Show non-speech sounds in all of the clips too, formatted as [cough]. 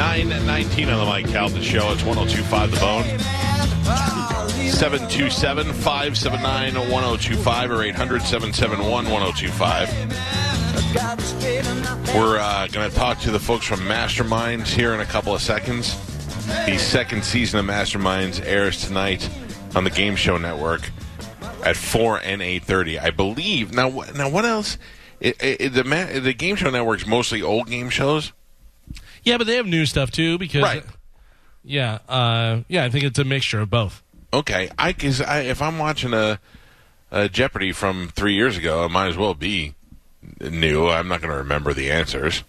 Nine nineteen on the Mike Calta Show. It's 1025 The Bone. 727 579 1025 or 800 771 1025. We're uh, going to talk to the folks from Masterminds here in a couple of seconds. The second season of Masterminds airs tonight on the Game Show Network at 4 and 8.30. I believe. Now, now what else? It, it, the, the Game Show Network's mostly old game shows. Yeah, but they have new stuff too because Right. yeah, uh, yeah, I think it's a mixture of both. Okay, I cause I, if I'm watching a, a Jeopardy from three years ago, it might as well be new. I'm not going to remember the answers,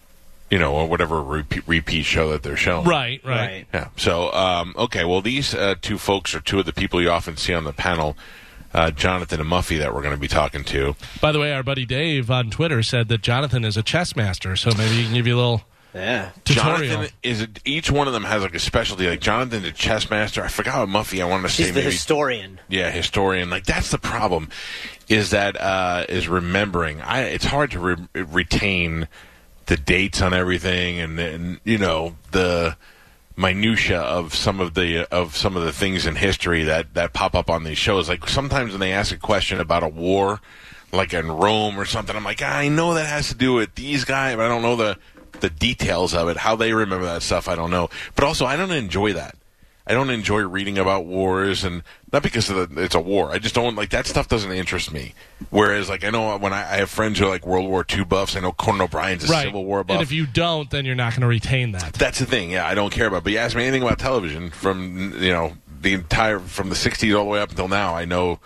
you know, or whatever repeat, repeat show that they're showing. Right, right. Yeah. So, um, okay. Well, these uh, two folks are two of the people you often see on the panel, uh, Jonathan and Muffy, that we're going to be talking to. By the way, our buddy Dave on Twitter said that Jonathan is a chess master, so maybe he can give you a little Yeah. tutorial. Jonathan is a, each one of them has like a specialty. Like Jonathan's a chess master. I forgot what Muffy. I wanted to say He's the maybe historian. yeah historian like that's the problem is that uh is remembering i it's hard to re- retain the dates on everything and, and you know the minutia of some of the of some of the things in history that that pop up on these shows like sometimes when they ask a question about a war like in rome or something i'm like i know that has to do with these guys but i don't know the the details of it how they remember that stuff i don't know but also i don't enjoy that I don't enjoy reading about wars, and not because of the, it's a war. I just don't like that stuff. Doesn't interest me. Whereas, like I know when I, I have friends who are like World War II buffs. I know Conan O'Brien's a right. Civil War buff. And if you don't, then you're not going to retain that. That's the thing. Yeah, I don't care about. But you ask me anything about television from you know the entire from the '60s all the way up until now. I know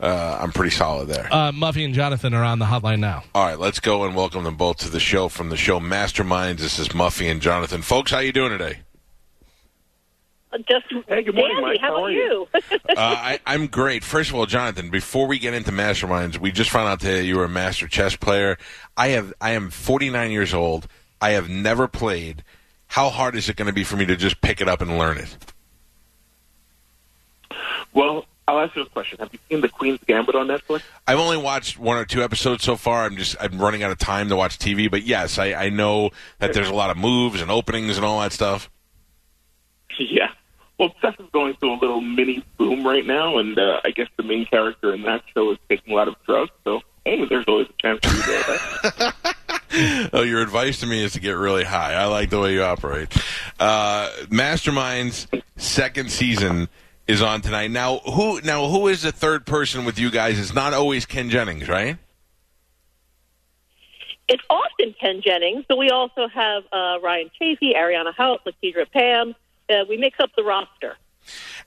uh, I'm pretty solid there. Uh, Muffy and Jonathan are on the hotline now. all right, let's go and welcome them both to the show from the show Masterminds. This is Muffy and Jonathan. Folks, how you doing today? Just Hey, good morning, dandy. Mike. How How are you? [laughs] [laughs] uh, I, I'm great. First of all, Jonathan, before we get into masterminds, we just found out that you were a master chess player. I have. I am 49 years old. I have never played. How hard is it going to be for me to just pick it up and learn it? Well, I'll ask you a question. Have you seen The Queen's Gambit on Netflix? I've only watched one or two episodes so far. I'm just I'm running out of time to watch TV. But yes, I, I know that there's a lot of moves and openings and all that stuff. [laughs] Yeah. Well, chess is going through a little mini boom right now, and uh, I guess the main character in that show is taking a lot of drugs. So, hey, there's always a chance for you there. [laughs] Oh, your advice to me is to get really high. I like the way you operate. Uh, Masterminds second season is on tonight. Now, who now who is the third person with you guys? It's not always Ken Jennings, right? It's often Ken Jennings, but we also have uh, Ryan Chaffee, Ariana Haut, Lakidra Pam. Uh, we mix up the roster.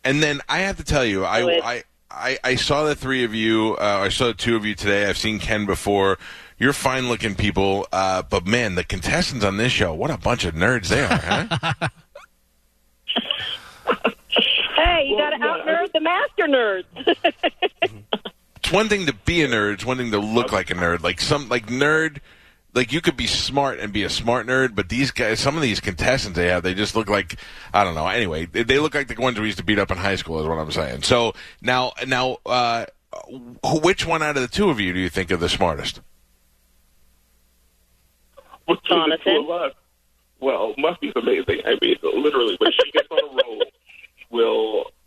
And then I have to tell you, I I, I, I saw the three of you. Uh, I saw the two of you today. I've seen Ken before. You're fine looking people, uh, but man, the contestants on this show, what a bunch of nerds they are, huh? [laughs] Hey, you Well, got to yeah, out nerd the master nerds. [laughs] it's one thing to be a nerd. It's one thing to look like a nerd. Like some like nerd. Like you could be smart and be a smart nerd, but these guys, some of these contestants they have, they just look like I don't know. Anyway, they, they look like the ones we used to beat up in high school, is what I'm saying. So now, now, uh, which one out of the two of you do you think are the smartest? What's the Jonathan? two of us? Well, Muffy's amazing. I mean, literally, when she gets on a roll, [laughs] will like cut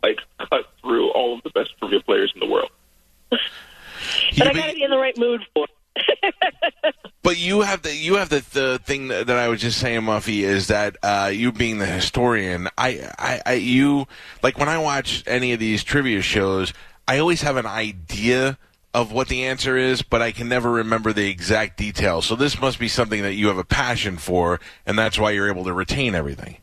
through all of the best trivia players in the world. but Yeah, I got to be in the right mood for it. [laughs] But you have the you have the the thing that I was just saying, Muffy, is that uh, you being the historian, I, I I you like when I watch any of these trivia shows, I always have an idea of what the answer is, but I can never remember the exact details. So this must be something that you have a passion for, and that's why you're able to retain everything.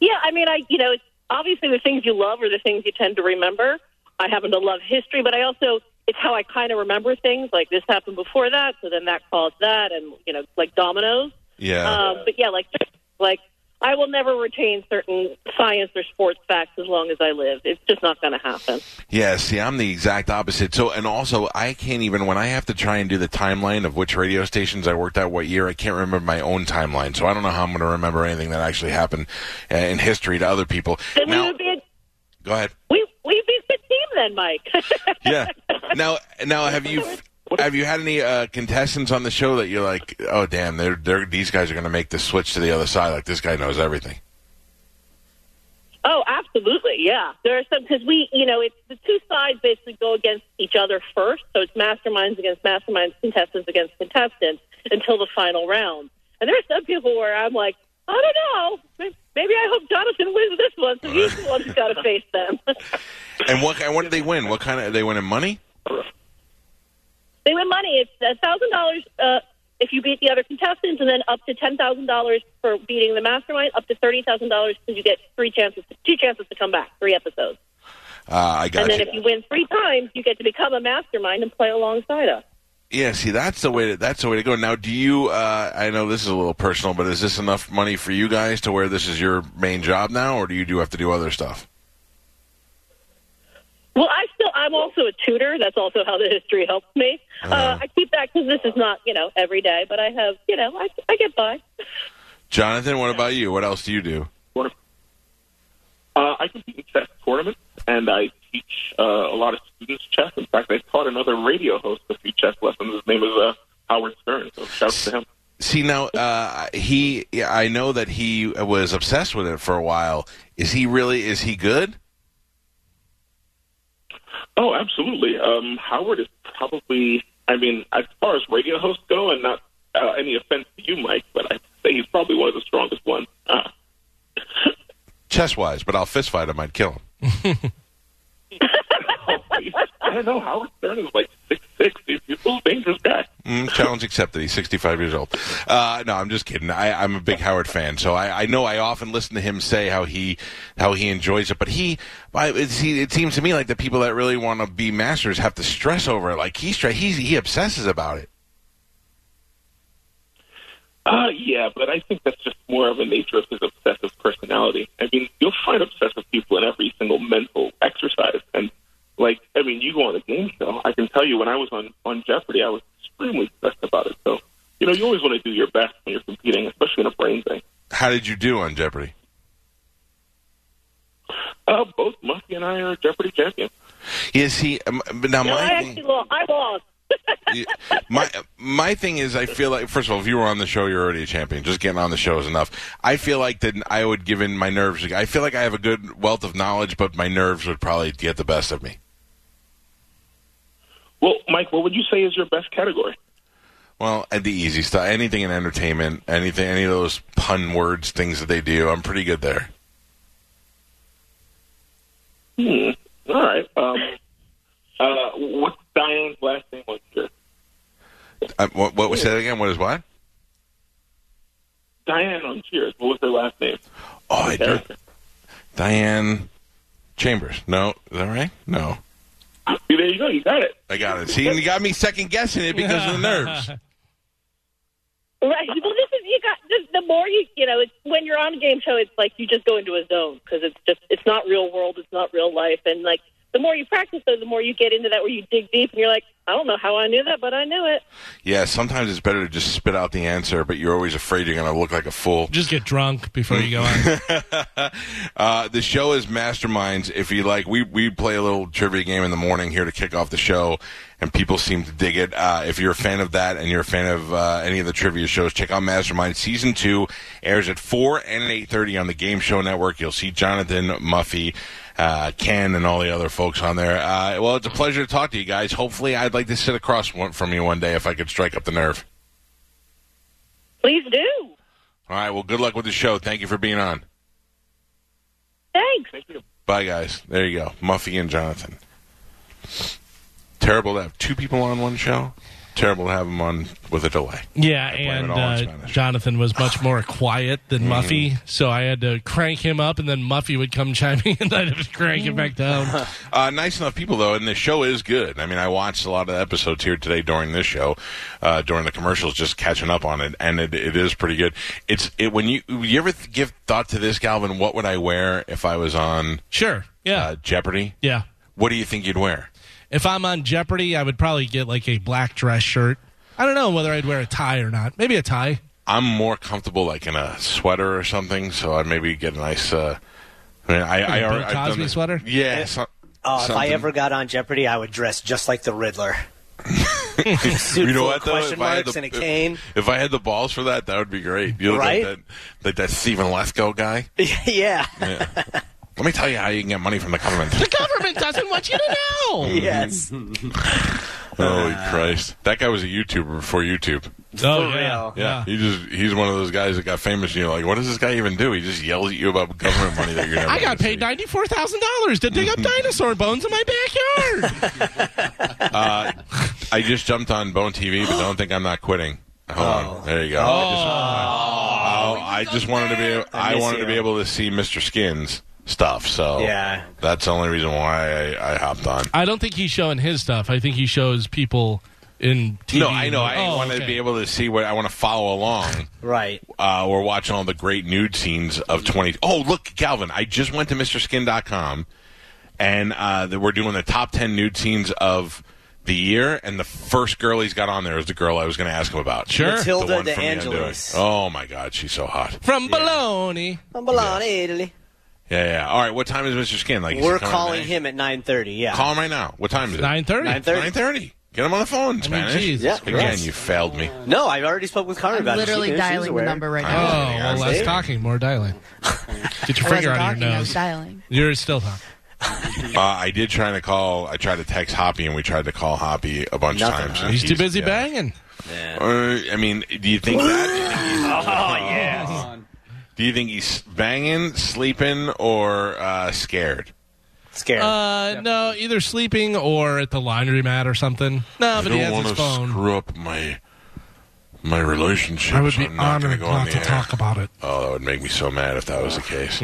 Yeah, I mean, I you know, it's obviously the things you love are the things you tend to remember. I happen to love history, but I also it's how I kind of remember things. Like this happened before that, so then that caused that, and you know, like dominoes. Yeah. Um, but yeah, like like I will never retain certain science or sports facts as long as I live. It's just not going to happen. Yeah, see, I'm the exact opposite. So, and also, I can't even when I have to try and do the timeline of which radio stations I worked at what year. I can't remember my own timeline, so I don't know how I'm going to remember anything that actually happened uh, in history to other people. Then we would be a, go ahead. we we'd be a good team then, Mike. [laughs] Yeah. Now, now, have you [laughs] have you had any uh, contestants on the show that you're like, oh damn, they're, they're these guys are going to make the switch to the other side? Like this guy knows everything. Oh, absolutely, yeah. There are some because we, you know, it's the two sides basically go against each other first. So it's masterminds against masterminds, contestants against contestants until the final round. And there are some people where I'm like, I don't know, maybe I hope Jonathan wins this one, so he's the one who's got to face them. [laughs] And what what do they win? What kind of they winning money? They win money. It's a thousand dollars uh, if you beat the other contestants, and then up to ten thousand dollars for beating the mastermind. Up to thirty thousand dollars because you get three chances, two chances to come back, three episodes. Uh, I got and then you. if you win three times, you get to become a mastermind and play alongside us. Yeah, see, that's the way. To, that's the way to go. Now, do you? Uh, I know this is a little personal, but is this enough money for you guys to where this is your main job now, or do you do have to do other stuff? Well, I still, I'm also a tutor. That's also how the history helps me. uh Uh-huh. I keep that because this is not, you know, every day, but I have, you know, I, I get by. Jonathan, what about you? What else do you do? Uh, I compete in chess tournaments, and I teach uh, a lot of students chess. In fact, I taught another radio host a few chess lessons. His name is uh, Howard Stern, so shout out to him. See now, uh, he. yeah, I know that he was obsessed with it for a while. Is he really? Is he good? Oh, absolutely. Um, Howard is probably, I mean, as far as radio hosts go, and not uh, any offense to you, Mike, but I think he's probably one of the strongest ones. Uh, [laughs] Chess wise, but I'll fist fight him. I'd kill him. [laughs] [laughs] I don't know. Howard Stern is like six six. He's he's a little dangerous guy. Mm, challenge accepted. He's 65 years old. Uh, no, I'm just kidding. I, I'm a big Howard fan, so I, I know I often listen to him say how he how he enjoys it. But he, he, it seems to me like the people that really want to be masters have to stress over it. Like he he's, he obsesses about it. Uh, yeah, but I think that's just more of a nature of his obsessive personality. I mean, you'll find obsessive people in every single mental exercise. And, like, I mean, you go on a game show, I can tell you when I was on, on Jeopardy, I was extremely stressed about it. So, you know, you always want to do your best when you're competing, especially in a brain thing. How did you do on Jeopardy? Uh, both Muffy and I are Jeopardy champions. Is he? Um, but now No, my I thing- actually lost. I lost. [laughs] my my thing is, I feel like first of all, if you were on the show, you're already a champion. Just getting on the show is enough. I feel like that I would give in my nerves. I feel like I have a good wealth of knowledge, but my nerves would probably get the best of me. Well, Mike, what would you say is your best category? Well, and the easy stuff, anything in entertainment, anything, any of those pun words, things that they do, I'm pretty good there. Hmm. All right. Um, uh, what's Diane's last name on here? Uh, what, what was that again? What is what? Diane on Cheers. What was her last name? Oh, I do. Diane Chambers. No, is that right? No, there you go. You got it. I got it. See, you got me second guessing it because of the nerves. [laughs] Right. Well, this is you got just the more you you know. It's when you're on a game show, it's like you just go into a zone because it's just it's not real world, it's not real life, and like the more you practice, though, the more you get into that where you dig deep and you're like, I don't know how I knew that, but I knew it. Yeah, sometimes it's better to just spit out the answer, but you're always afraid you're going to look like a fool. Just get drunk before you go on. [laughs] uh, the show is Masterminds. If you like, we, we play a little trivia game in the morning here to kick off the show, and people seem to dig it. Uh, if you're a fan of that and you're a fan of uh, any of the trivia shows, check out Mastermind. Season 2 airs at 4 and 8.30 on the Game Show Network. You'll see Jonathan, Muffy, uh, Ken, and all the other folks on there. Uh, well, it's a pleasure to talk to you guys. Hopefully, I'd like to sit across one, from you one day if I could strike up the nerve. Please do. All right, well, good luck with the show. Thank you for being on. Thanks. Thank you. Bye, guys. There you go. Muffy and Jonathan. Terrible to have two people on one show. Terrible to have him on with a delay. Yeah, and it all in uh, Jonathan was much more quiet than Mm-hmm. Muffy, so I had to crank him up, and then Muffy would come chiming, [laughs] and I'd have to crank it back down. [laughs] Uh, nice enough people though, and the show is good. I mean, I watched a lot of episodes here today during this show, uh, during the commercials, just catching up on it, and it, it is pretty good. It's it when you you ever th- give thought to this, Galvin? What would I wear if I was on Sure, yeah, uh, Jeopardy? yeah. What do you think you'd wear? If I'm on Jeopardy, I would probably get like a black dress shirt. I don't know whether I'd wear a tie or not. Maybe a tie. I'm more comfortable like in a sweater or something, so I'd maybe get a nice. Uh, I mean, I, I a already Bill I've done Cosby sweater? Yeah. so- Oh, if I ever got on Jeopardy, I would dress just like the Riddler. [laughs] Suit You know what? Though, question if I, had the, and a cane. if, if I had the balls for that, that would be great. You look Right? like that, like that Stephen Lesko guy. [laughs] yeah. Let me tell you how you can get money from the government. The government doesn't want you to know. [laughs] yes. Holy Christ! That guy was a YouTuber before YouTube. Oh For yeah, real. Yeah, he just he's one of those guys that got famous. And you're like, what does this guy even do? He just yells at you about government money that you're [laughs] never. I got gonna paid see. ninety four thousand dollars to dig up [laughs] dinosaur bones in my backyard. Uh, I just jumped on Bone TV, but [gasps] don't think I'm not quitting. Hold on, oh. there you go. Oh. I just, oh, I just wanted to be. I, miss wanted to be able to see Mr. Skins stuff. So Yeah. that's the only reason why I, I hopped on. I don't think he's showing his stuff. I think he shows people in TV. No, I know. I Oh, want to be able to see what I want to follow along. Right. uh, we're watching all the great nude scenes of 20. Oh, look, Calvin, I just went to MrSkin.com and uh, the- we're doing the top 10 nude scenes of the year, and the first girl he's got on there is the girl I was going to ask him about. Sure. Matilda The De Angelis. Oh, my God, she's so hot. from Bologna. From Bologna, Italy. Yeah, yeah. All right, what time is Mr. Skin? Like, We're calling today? him at 9.30, yeah. Call him right now. What time is it? Nine thirty. 9:30. 9:30. Get him on the phone, Spanish. Jesus Yeah. Again, Yes. you failed me. No, I already spoke with Carmen I'm about literally it. She- she's dialing the number right Oh, now. well, less talking, more dialing. [laughs] Get your finger wasn't on your talking, I nose. dialing. You're still talking. [laughs] Uh, I did try to call. I tried to text Hoppy, and we tried to call Hoppy a bunch Nothing, of times. huh? and He's too busy yeah. banging. Uh, I mean, do you think that? [laughs] Oh, yes. Do you think he's banging, sleeping, or uh, scared? Scared. Uh, no, either sleeping or at the laundromat or something. No, but I he don't has want his to phone. screw up my my relationship. I would so be I'm not gonna honored go on not the to air. talk about it. Oh, that would make me so mad if that was the case.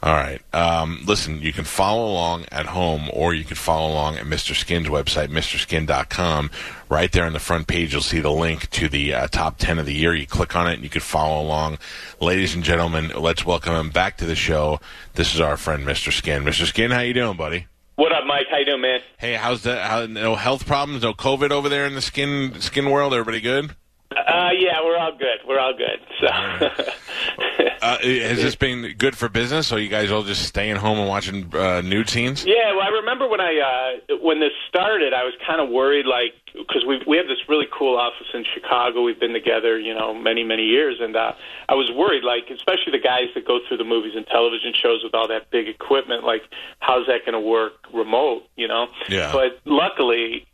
All right. Um, listen, you can follow along at home or you can follow along at Mr. Skin's website, MrSkin.com. Right there on the front page, you'll see the link to the uh, top 10 of the year. You click on it and you can follow along. Ladies and gentlemen, let's welcome him back to the show. This is our friend, Mr. Skin. Mr. Skin, how you doing, buddy? What up, Mike? How you doing, man? Hey, how's the how, no health problems, no COVID over there in the skin skin world? Everybody good? Uh, yeah, we're all good. We're all good. So, [laughs] Uh, has this been good for business? Or you guys all just staying home and watching uh, nude scenes? yeah. Well, I remember when I uh, when this started, I was kind of worried, like because we we have this really cool office in Chicago. We've been together, you know, many many years, and uh, I was worried, like especially the guys that go through the movies and television shows with all that big equipment. Like, how's that going to work remote? You know. Yeah. But luckily,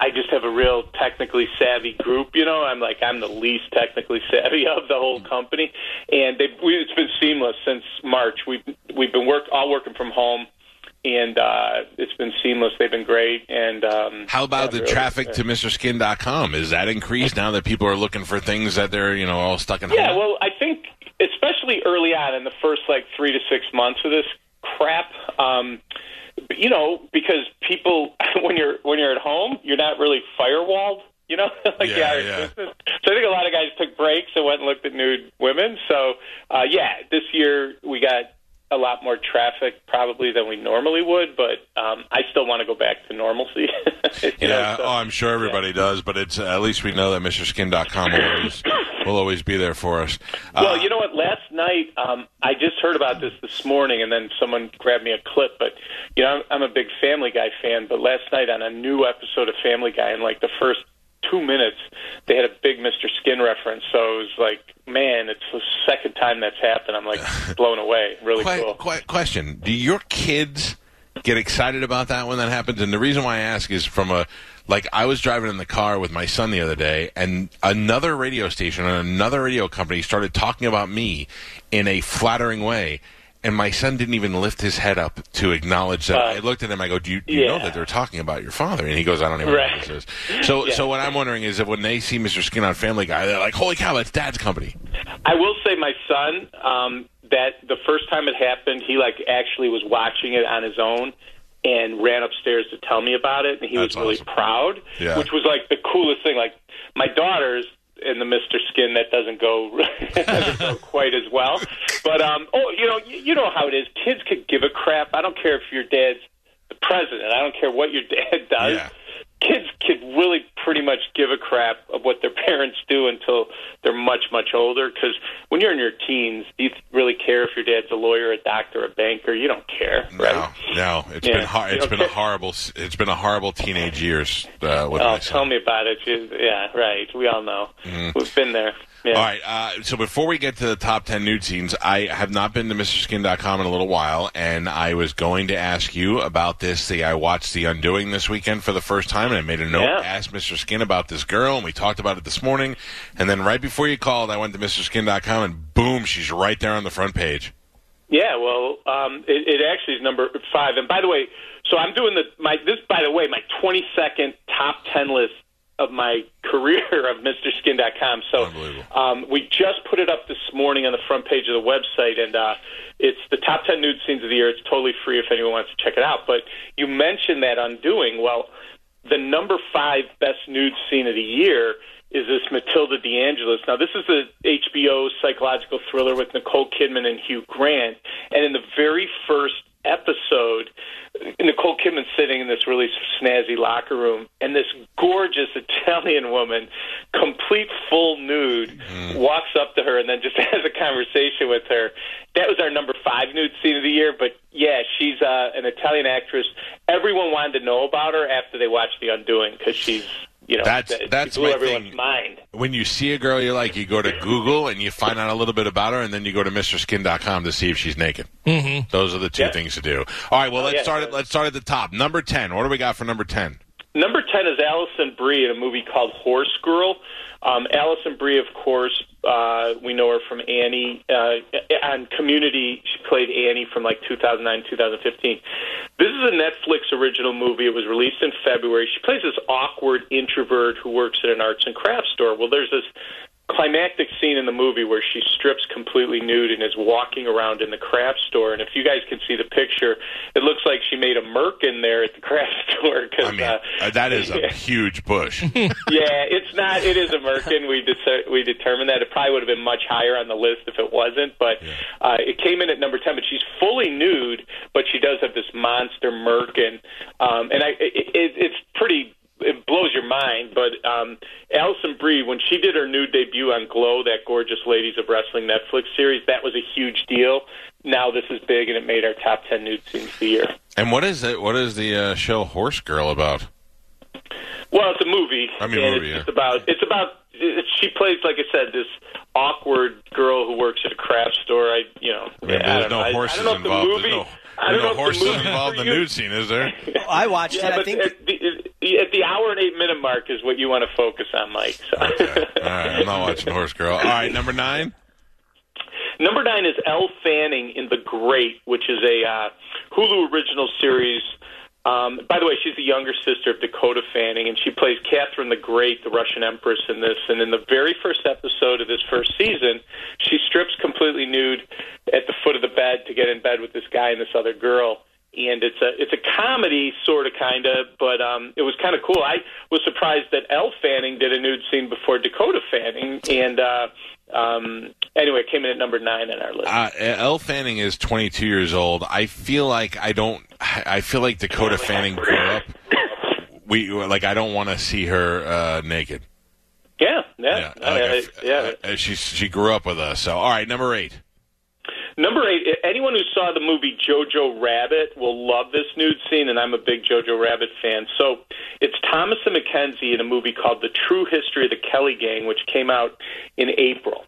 I just have a real technically savvy group. You know, I'm like I'm the least technically savvy of the whole company, and they we, it's been seamless since March. We've we've been work all working from home, and uh, it's been seamless. They've been great, and um, How about yeah, the really, traffic yeah. to MrSkin.com? Is that increased now that people are looking for things that they're you know all stuck in? Yeah, home? well, I think especially early on in the first like three to six months of this crap, um, you know, because people [laughs] when you're when you're at home, you're not really firewalled. You know, [laughs] like Yeah, the Irish yeah. business. So I think a lot of guys took breaks and went and looked at nude women. So uh, yeah, this year we got a lot more traffic probably than we normally would, but um, I still want to go back to normalcy. [laughs] You know, yeah. so- oh, I'm sure everybody does, but it's at least we know that MrSkin.com will always [laughs] will always be there for us. Uh, Well, you know what? Last night, um, I just heard about this this morning, and then someone grabbed me a clip. But you know, I'm, I'm a big Family Guy fan. But last night on a new episode of Family Guy, in like the first two minutes, they had a big Mr. Skin reference. So it was like, man, it's second time that's happened. I'm like [laughs] blown away. Really cool. que- question: Do your kids get excited about that when that happens? And the reason why I ask is from a like I was driving in the car with my son the other day, and another radio station and another radio company started talking about me in a flattering way. And my son didn't even lift his head up to acknowledge that. Uh, I looked at him. I go, "Do you, do you know that they're talking about your father?" And he goes, "I don't even Right. know what this is." So, [laughs] Yeah. so what I'm wondering is that when they see Mr. Skin on Family Guy, they're like, "Holy cow, that's Dad's company." I will say, my son, um, that the first time it happened, he like actually was watching it on his own and ran upstairs to tell me about it, and he That's was really awesome. proud, Yeah. which was like the coolest thing. Like my daughters and the Mr. Skin that doesn't go [laughs] doesn't go quite as well, but um, oh, you know, you, you know how it is. Kids could give a crap. I don't care if your dad's the president. I don't care what your [laughs] dad does. Yeah. Kids could really pretty much give a crap of what their [laughs] parents do until they're much, much older. Because when you're in your teens, do you really care if your dad's a lawyer, a doctor, a banker? You don't care, No, right? no, it's Yeah. been. It's been a horrible. It's been a horrible teenage years uh, with Oh, tell me about it. You- Yeah, right. We all know. We've been there. Yeah. All right. Uh, so before we get to the top 10 nude scenes, I have not been to MrSkin.com in a little while, and I was going to ask you about this. The, I watched The Undoing this weekend for the first time, and I made a note, Yeah. asked Mr. Skin about this girl, and we talked about it this morning. And then right before you called, I went to MrSkin.com, and boom, she's right there on the front page. Yeah, well, um, it, it actually is number five. And by the way, so I'm doing the my this. By the way, my 22nd top 10 list of my career [laughs] of MrSkin.com. So um, we just put it up this morning on the front page of the website, and uh, it's the top 10 nude scenes of the year. It's totally free if anyone wants to check it out. But you mentioned that undoing. Well, the number five best nude scene of the year is this Matilda DeAngelis. Now, this is the HBO psychological thriller with Nicole Kidman and Hugh Grant. And in the very first episode, Nicole Kidman's sitting in this really snazzy locker room, and this gorgeous Italian woman, complete full nude, walks up to her and then just [laughs] has a conversation with her. That was our number five nude scene of the year, but yeah, she's uh, an Italian actress. Everyone wanted to know about her after they watched The Undoing because she's, you know, That's- that- that's she blew my everyone's thing. mind. When you see a girl you like, you go to Google and you find out a little bit about her, and then you go to MrSkin.com to see if she's naked. Mm-hmm. Those are the two Yeah. things to do. All right, well, let's yeah. start. At, let's start at the top. Number ten. What do we got for number ten? Number 10 is Alison Brie in a movie called Horse Girl. Um, Alison Brie, of course, uh, we know her from Annie. Uh, on Community, she played Annie from like 2009, 2015. This is a Netflix original movie. It was released in February. She plays this awkward introvert who works at an arts and crafts store. Well, there's this climactic scene in the movie where she strips completely nude and is walking around in the craft store. And if you guys can see the picture, it looks like she made a merc in there at the craft [laughs] store. Cause, I mean, uh, uh, that is a [laughs] huge bush. [laughs] yeah, it's not. It is American. We dis- we determined that it probably would have been much higher on the list if it wasn't. But uh, it came in at number ten. But she's fully nude, but she does have this monster merkin, um, and I it, it, it's pretty. It blows your mind, but um, Alison Brie, when she did her nude debut on Glow, that gorgeous Ladies of Wrestling Netflix series, that was a huge deal. Now this is big, and it made our top ten nude scenes of the year. and what is it? What is the uh, show Horse Girl about? Well, it's a movie. I mean, movie, It's yeah. about. It's about. It, she plays, like I said, this awkward girl who works at a craft store. I, you know, I mean, I there's don't no know. I- horses I, don't know if the involved. movie. There's no, I don't no know if the horses movie involved in the [laughs] nude scene, is there? I watched Yeah, it. I think at the, at the hour and eight minute mark is what you want to focus on, Mike. So. All right, I'm not watching Horse Girl. All right, number nine. Number nine is Elle Fanning in The Great, which is a uh, Hulu original series. Um, by the way, she's the younger sister of Dakota Fanning, and she plays Catherine the Great, the Russian empress, in this. And in the very first episode of this first season, she strips completely nude at the foot of the bed to get in bed with this guy and this other girl. And it's a it's a comedy, sort of, kind of, but um, it was kind of cool. I was surprised that Elle Fanning did a nude scene before Dakota Fanning, and uh, um, anyway, it came in at number nine on our list. Uh, Elle Fanning is 22 years old. I feel like I don't. I feel like Dakota Fanning grew up. We like. I don't want to see her uh, naked. Yeah, yeah, Yeah, I like, I- yeah. uh, she she grew up with us. So all right, number eight. Number eight. Anyone who saw the movie Jojo Rabbit will love this nude scene, and I'm a big Jojo Rabbit fan. So it's Thomasin McKenzie in a movie called The True History of the Kelly Gang, which came out in April.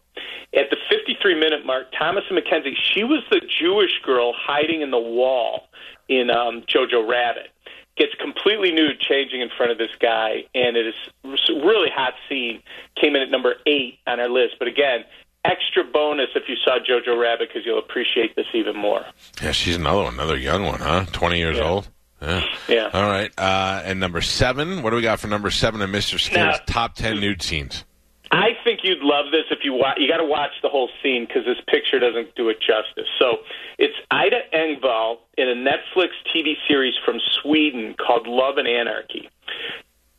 At the 53 minute mark, Thomasin McKenzie, she was the Jewish girl hiding in the wall in um, Jojo Rabbit. Gets completely nude, changing in front of this guy, and it is a really hot scene. Came in at number eight on our list, but again, extra bonus if you saw Jojo Rabbit because you'll appreciate this even more. Yeah, she's another one, another young one, huh? Twenty years Yeah. old. Yeah. Yeah. All right. Uh, and number seven. What do we got for number seven in Mr. Skin's top ten nude scenes? I think you'd love this if you watch. You got to watch the whole scene because this picture doesn't do it justice. So it's Ida Engvoll in a Netflix TV series from Sweden called Love and Anarchy.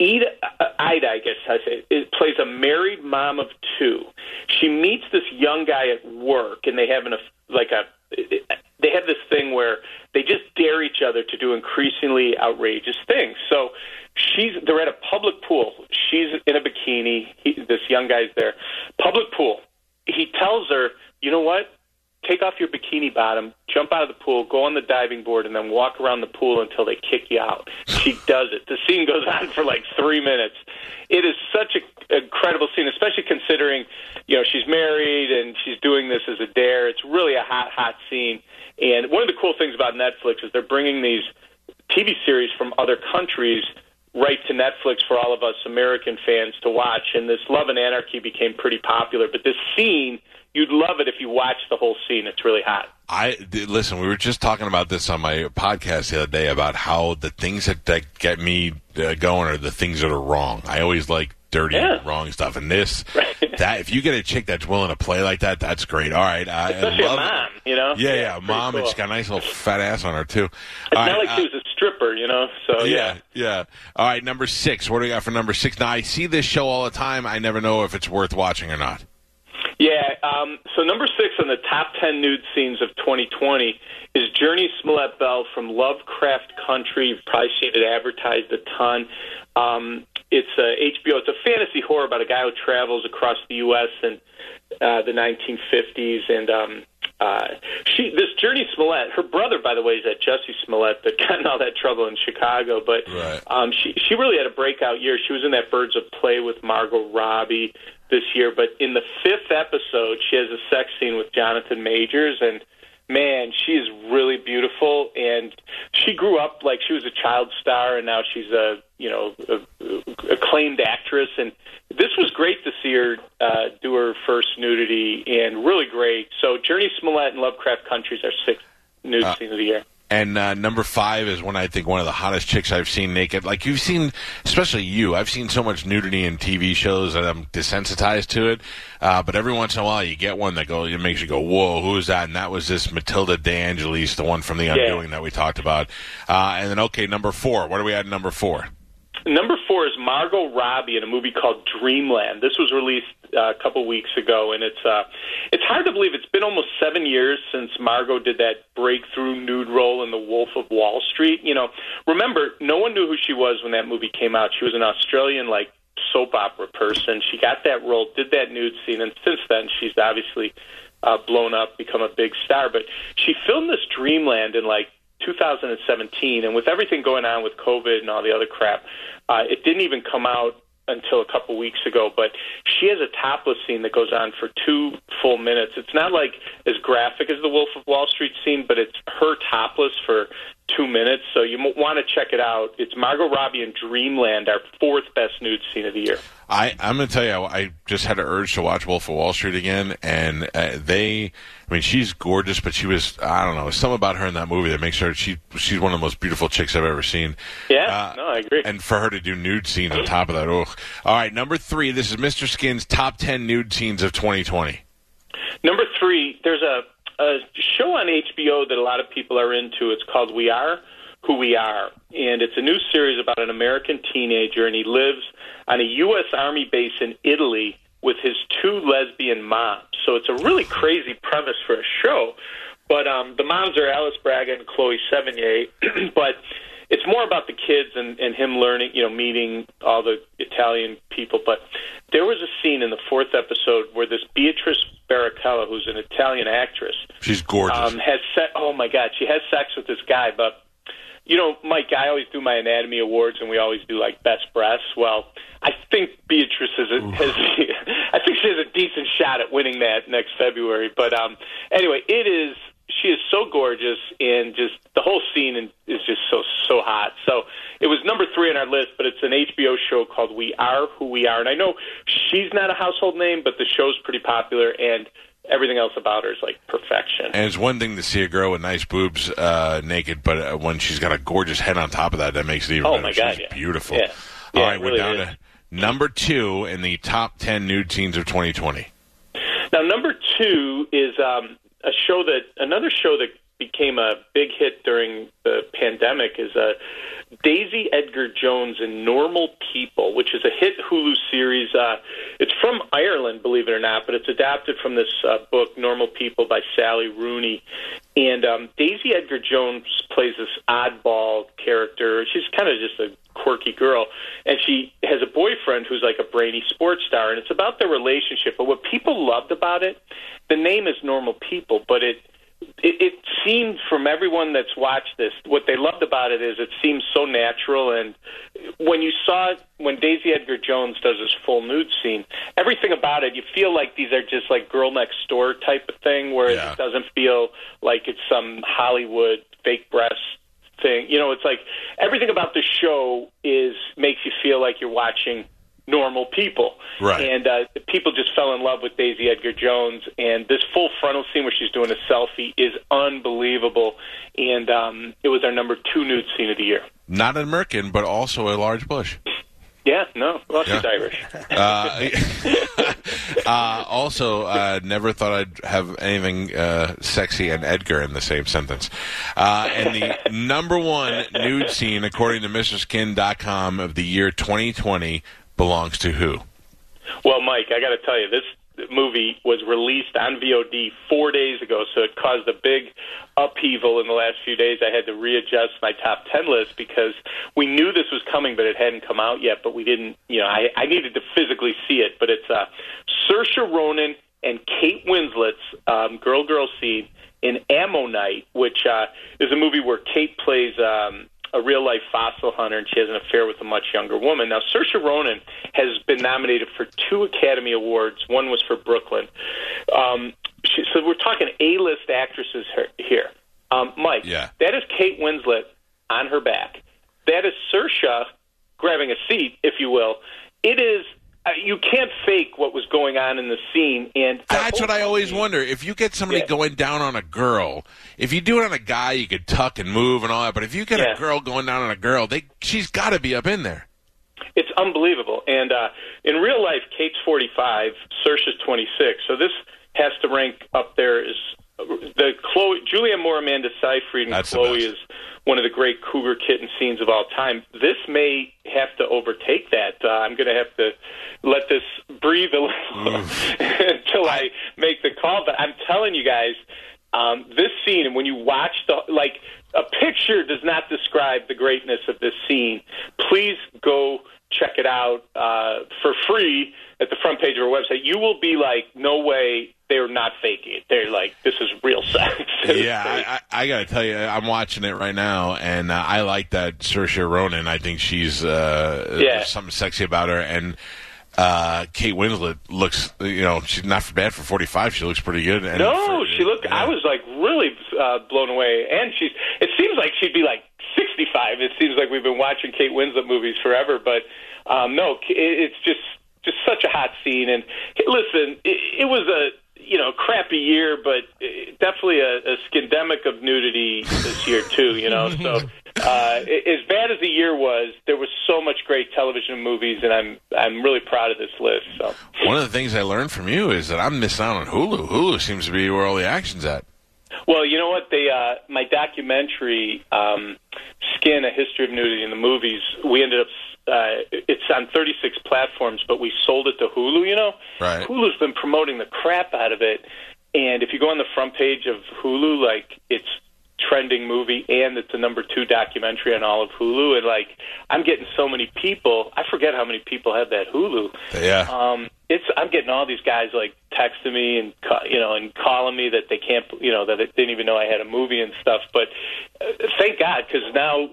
Ida, Ida, I guess I say, it plays a married mom of two. She meets this young guy at work, and they have an like a they have this thing where they just dare each other to do increasingly outrageous things. So she's they're at a public pool. She's in a bikini. He, this young guy's there. Public pool. He tells her, "You know what? Take off your bikini bottom, jump out of the pool, go on the diving board, and then walk around the pool until they kick you out." She [laughs] does it. The scene goes on for like three minutes. It is such a incredible scene, especially considering you know she's married and she's doing this as a dare. It's really a hot, hot scene. And one of the cool things about Netflix is they're bringing these TV series from other countries right to Netflix for all of us American fans to watch. And this Love and Anarchy became pretty popular. But this scene, you'd love it if you watched the whole scene. It's really hot. I listen. We were just talking about this on my podcast the other day about how the things that, that get me uh, going are the things that are wrong. I always like dirty, Yeah. wrong stuff, and this [laughs] Right. that if you get a chick that's willing to play like that, that's great. All right, I, I Especially a love mom, you know? Yeah, Yeah, yeah, mom, and she's got a nice little fat ass on her too. It's All not right, like she uh, was a stripper, you know? So, yeah. yeah, yeah. All right, number six. What do we got for number six? Now I see this show all the time. I never know if it's worth watching or not. Yeah. Um, so number six on the top ten nude scenes of 2020 is Jurnee Smollett Bell from Lovecraft Country. You've probably seen it advertised a ton. Um, it's a HBO. It's a fantasy horror about a guy who travels across the U.S. in uh, the 1950s, and um, uh, she this Jurnee Smollett. Her brother, by the way, is that Jussie Smollett that [laughs] got in all that trouble in Chicago. But Right. um, she she really had a breakout year. She was in that Birds of Prey with Margot Robbie this year. But in the fifth episode, she has a sex scene with Jonathan Majors, and man, she is really beautiful. And she grew up like she was a child star, and now she's a you know a, acclaimed actress. And this was great to see her uh, do her first nudity, and really great. So Jurnee Smollett and Lovecraft Countries are six nude Uh, scenes of the year. And uh, number five is one I think one of the hottest chicks I've seen naked. Like you've seen, especially you. I've seen so much nudity in TV shows that I'm desensitized to it. Uh, but every once in a while, you get one that go, it makes you go, "Whoa, who is that?" And that was this Matilda De Angelis, the one from The Undoing that we talked about. Uh, and then okay, number four. What are we at? Number four. Number four is Margot Robbie in a movie called Dreamland. This was released uh, a couple weeks ago, and it's uh, it's hard to believe it's been almost seven years since Margot did that breakthrough nude role in The Wolf of Wall Street. You know, remember, no one knew who she was when that movie came out. She was an Australian like soap opera person. She got that role, did that nude scene, and since then she's obviously uh, blown up, become a big star. But she filmed this Dreamland in like 2017, and with everything going on with COVID and all the other crap, uh, it didn't even come out until a couple weeks ago. But she has a topless scene that goes on for two full minutes. It's not like as graphic as the Wolf of Wall Street scene, but it's her topless for two minutes. So you want to check it out. It's Margot Robbie in Dreamland, our fourth best nude scene of the year. I, I'm going to tell you, I just had an urge to watch Wolf of Wall Street again, and uh, they, I mean, she's gorgeous, but she was, I don't know, there's something about her in that movie that makes her, she, she's one of the most beautiful chicks I've ever seen. Yeah, Uh, no, I agree. And for her to do nude scenes on top of that, ugh. All right, number three, this is Mr. Skin's top 10 nude scenes of 2020. Number three, there's a, a show on HBO that a lot of people are into. It's called We Are Who We Are. And it's a new series about an American teenager, and he lives on a U.S. Army base in Italy with his two lesbian moms. So it's a really crazy premise for a show. But um, the moms are Alice Braga and Chloe Sevigny. [clears throat] but it's more about the kids and, and him learning, you know, meeting all the Italian people. But there was a scene in the fourth episode where this Beatrice Barichella, who's an Italian actress, She's gorgeous. um, has se- oh my god, she has sex with this guy. But you know, Mike, I always do my anatomy awards, and we always do like best breasts. Well, I think Beatrice is a, has. [laughs] I think she has a decent shot at winning that next February. But um, anyway, it is. She is so gorgeous, and just the whole scene is just so so hot. So it was number three on our list, but it's an HBO show called We Are Who We Are, and I know she's not a household name, but the show's pretty popular and everything else about her is like perfection. And it's one thing to see a girl with nice boobs uh, naked, but uh, when she's got a gorgeous head on top of that, that makes it even Oh, better. my God, She's yeah. beautiful. Yeah. All Yeah, right, it we're down is. to number two in the top ten nude scenes of 2020. Now, number two is um, a show that another show that became a big hit during the pandemic is uh, Daisy Edgar Jones and Normal People, which is a hit Hulu series. Uh, it's from Ireland, believe it or not, but it's adapted from this uh, book, Normal People, by Sally Rooney. And um, Daisy Edgar Jones plays this oddball character. She's kind of just a quirky girl, and she has a boyfriend who's like a brainy sports star, and it's about their relationship. But what people loved about it, the name is Normal People, but it it, it seemed from everyone that's watched this, what they loved about it is it seems so natural. And when you saw it, when Daisy Edgar Jones does this full nude scene, everything about it, you feel like these are just like girl next door type of thing, where Yeah. it doesn't feel like it's some Hollywood fake breast thing. You know, it's like everything about the show is makes you feel like you're watching normal people. Right. And uh, people just fell in love with Daisy Edgar Jones. And this full frontal scene where she's doing a selfie is unbelievable. And um, it was our number two nude scene of the year. Not an American, but also a large bush. Yeah, no. Well, she's Yeah. Irish. [laughs] Uh, [laughs] uh, also, uh, never thought I'd have anything uh, sexy and Edgar in the same sentence. Uh, and the [laughs] number one nude scene, according to MrSkin.com, of the year 2020 belongs to who? Well, Mike, I got to tell you, this movie was released on VOD four days ago, so it caused a big upheaval in the last few days. I had to readjust my top ten list because we knew this was coming, but it hadn't come out yet. But we didn't, you know, I, I needed to physically see it. But it's uh, Saoirse Ronan and Kate Winslet's um, Girl Girl scene in Ammonite, which uh, is a movie where Kate plays. Um, a real life fossil hunter, and she has an affair with a much younger woman. Now, Saoirse Ronan has been nominated for two Academy Awards. One was for Brooklyn. Um, she, so we're talking A list actresses he- here. Um, Mike, Yeah. that is Kate Winslet on her back. That is Saoirse grabbing a seat, if you will. It is. Uh, you can't fake what was going on in the scene, and That's what I always wonder. If you get somebody Yeah. going down on a girl, if you do it on a guy, you could tuck and move and all that. But if you get Yeah. a girl going down on a girl, they she's got to be up in there. It's unbelievable. And uh, in real life, Kate's 45, Saoirse's 26. So this has to rank up there as the Chloe, Julianne Moore, Amanda Seyfried, and That's Chloe is one of the great cougar kitten scenes of all time. This may have to overtake that. Uh, I'm going to have to let this breathe a little [laughs] until I make the call. But I'm telling you guys, um, this scene, and when you watch the like, a picture does not describe the greatness of this scene. Please go check it out uh, for free at the front page of our website. You will be like, no way, they're not faking it. They're like, this is real sex. [laughs] Yeah, I, I, I got to tell you, I'm watching it right now, and uh, I like that Saoirse Ronan. I think she's uh, Yeah. something sexy about her, and uh, Kate Winslet looks, you know, she's not for bad for 45. She looks pretty good. And No, for- she looked. I was like really uh, blown away, and she's. It seems like she'd be like sixty-five. It seems like we've been watching Kate Winslet movies forever, but um, no, it's just just such a hot scene. And listen, it, it was a you know crappy year, but uh, definitely a, a skindemic of nudity this year too. You know, so. [laughs] Uh, as bad as the year was, there was so much great television and movies, and I'm I'm really proud of this list. So One of the things I learned from you is that I'm missing out on Hulu. Hulu seems to be where all the action's at. Well, you know what? They uh, my documentary, um, "Skin: A History of Nudity in the Movies." We ended up. Uh, it's on 36 platforms, but we sold it to Hulu. You know, Right. Hulu's been promoting the crap out of it, and if you go on the front page of Hulu, like it's trending movie and it's the number two documentary on all of Hulu, and like I'm getting so many people. I forget how many people have that Hulu. Yeah. Um, it's I'm getting all these guys like texting me and you know and calling me that they can't you know that they didn't even know I had a movie and stuff. But uh, thank God because now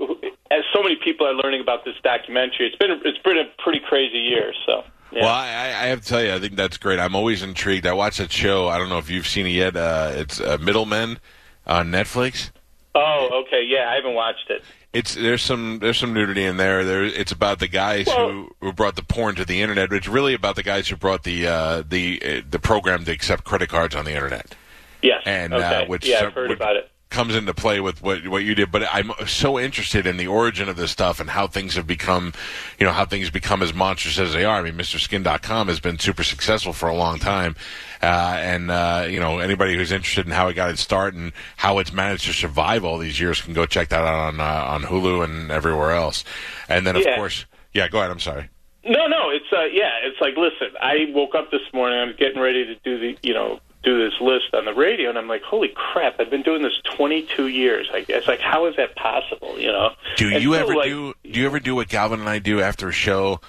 as so many people are learning about this documentary, it's been it's been a pretty crazy year. So yeah. Well, I, I have to tell you, I think that's great. I'm always intrigued. I watched that show. I don't know if you've seen it yet. Uh, it's uh, Middlemen. on Netflix. Oh, okay. Yeah, I haven't watched it. It's there's some there's some nudity in there. There it's about the guys Well- who, who brought the porn to the internet. It's really about the guys who brought the uh, the uh, the program to accept credit cards on the internet. Yes. And, okay. uh, which yeah, I've heard would- about it. Comes into play with what what you did. But I'm so interested in the origin of this stuff and how things have become, you know, how things become as monstrous as they are. I mean, MrSkin.com has been super successful for a long time, uh, and uh, you know, anybody who's interested in how it got its start and how it's managed to survive all these years can go check that out on uh, on Hulu and everywhere else. And then, of Yeah. course, yeah, go ahead. I'm sorry. No, no, it's uh, yeah, it's like listen. I woke up this morning. I'm getting ready to do the you know do this list on the radio, and I'm like, holy crap! I've been doing this 22 years. I guess like how is that possible? You know? Do And you so, ever like, do? Do you ever do what Galvin and I do after a show?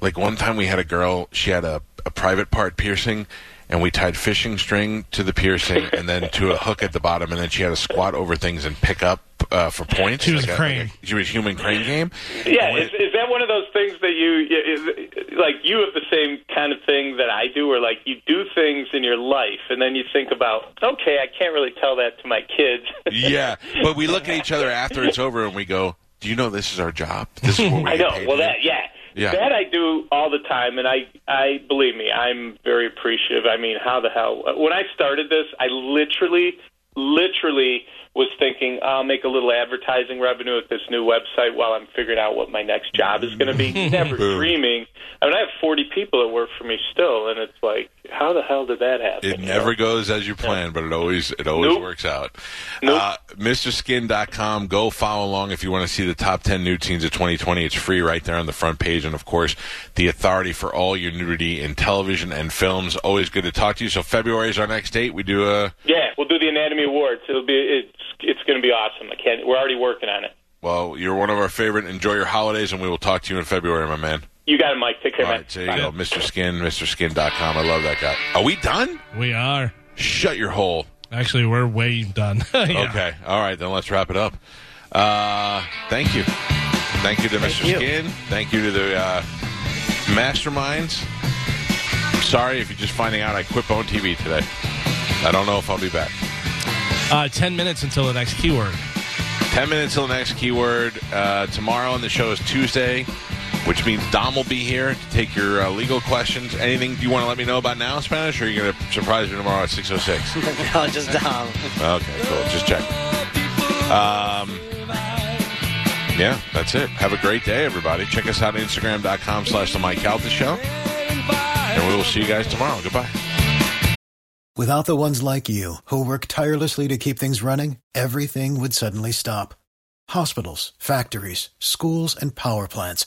Like one time, we had a girl. She had a, a private part piercing, and we tied fishing string to the piercing, and then to a hook at the bottom, and then she had to squat over things and pick up uh, for points. She was like a crane. she was human crane game. Yeah, And when is, is that one of those things that you is, like you have the same kind of thing that I do, where like you do things in your life, and then you think about, okay, I can't really tell that to my kids. [laughs] yeah, but we look at each other after it's over, and we go, "Do you know this is our job? This is what we I know. paid Well, to do." that yeah. Yeah. That I do all the time, and I, I believe me, I'm very appreciative. I mean, how the hell? When I started this, I literally, literally was thinking I'll make a little advertising revenue at this new website while I'm figuring out what my next job is going to be. [laughs] Never dreaming. I mean, I have 40 people that work for me still, and it's like, how the hell did that happen? It never goes as you plan, but it always it always Nope. works out. Nope. Uh, MrSkin.com. Go follow along if you want to see the top 10 nude scenes of 2020. It's free right there on the front page. And, of course, the authority for all your nudity in television and films. Always good to talk to you. So February is our next date. We do a, Yeah, we'll do the Anatomy Awards. It'll be it's it's going to be awesome. I can't. We're already working on it. well, you're one of our favorite. Enjoy your holidays, and we will talk to you in February, my man. You got it, Mike. Take care, All man. right, there you Bye. go. Mr. Skin, MrSkin.com. I love that guy. Are we done? We are. Shut your hole. Actually, we're way done. [laughs] Yeah. Okay. All right, then let's wrap it up. Uh, thank you. Thank you to Mr. you. Skin. Thank you to the uh, masterminds. I'm sorry if you're just finding out I quit Bone TV today. I don't know if I'll be back. Uh, 10 minutes until the next keyword. 10 minutes till the next keyword. Uh, tomorrow on the show is Tuesday, which means Dom will be here to take your uh, legal questions. Anything you want to let me know about now, Spanish, or are you going to surprise me tomorrow at 6.06? [laughs] no, just Dom. Okay, cool. Just check. Um, yeah, that's it. Have a great day, everybody. Check us out at Instagram.com slash The Mike Calta Show. And we will see you guys tomorrow. Goodbye. Without the ones like you, who work tirelessly to keep things running, everything would suddenly stop. Hospitals, factories, schools, and power plants,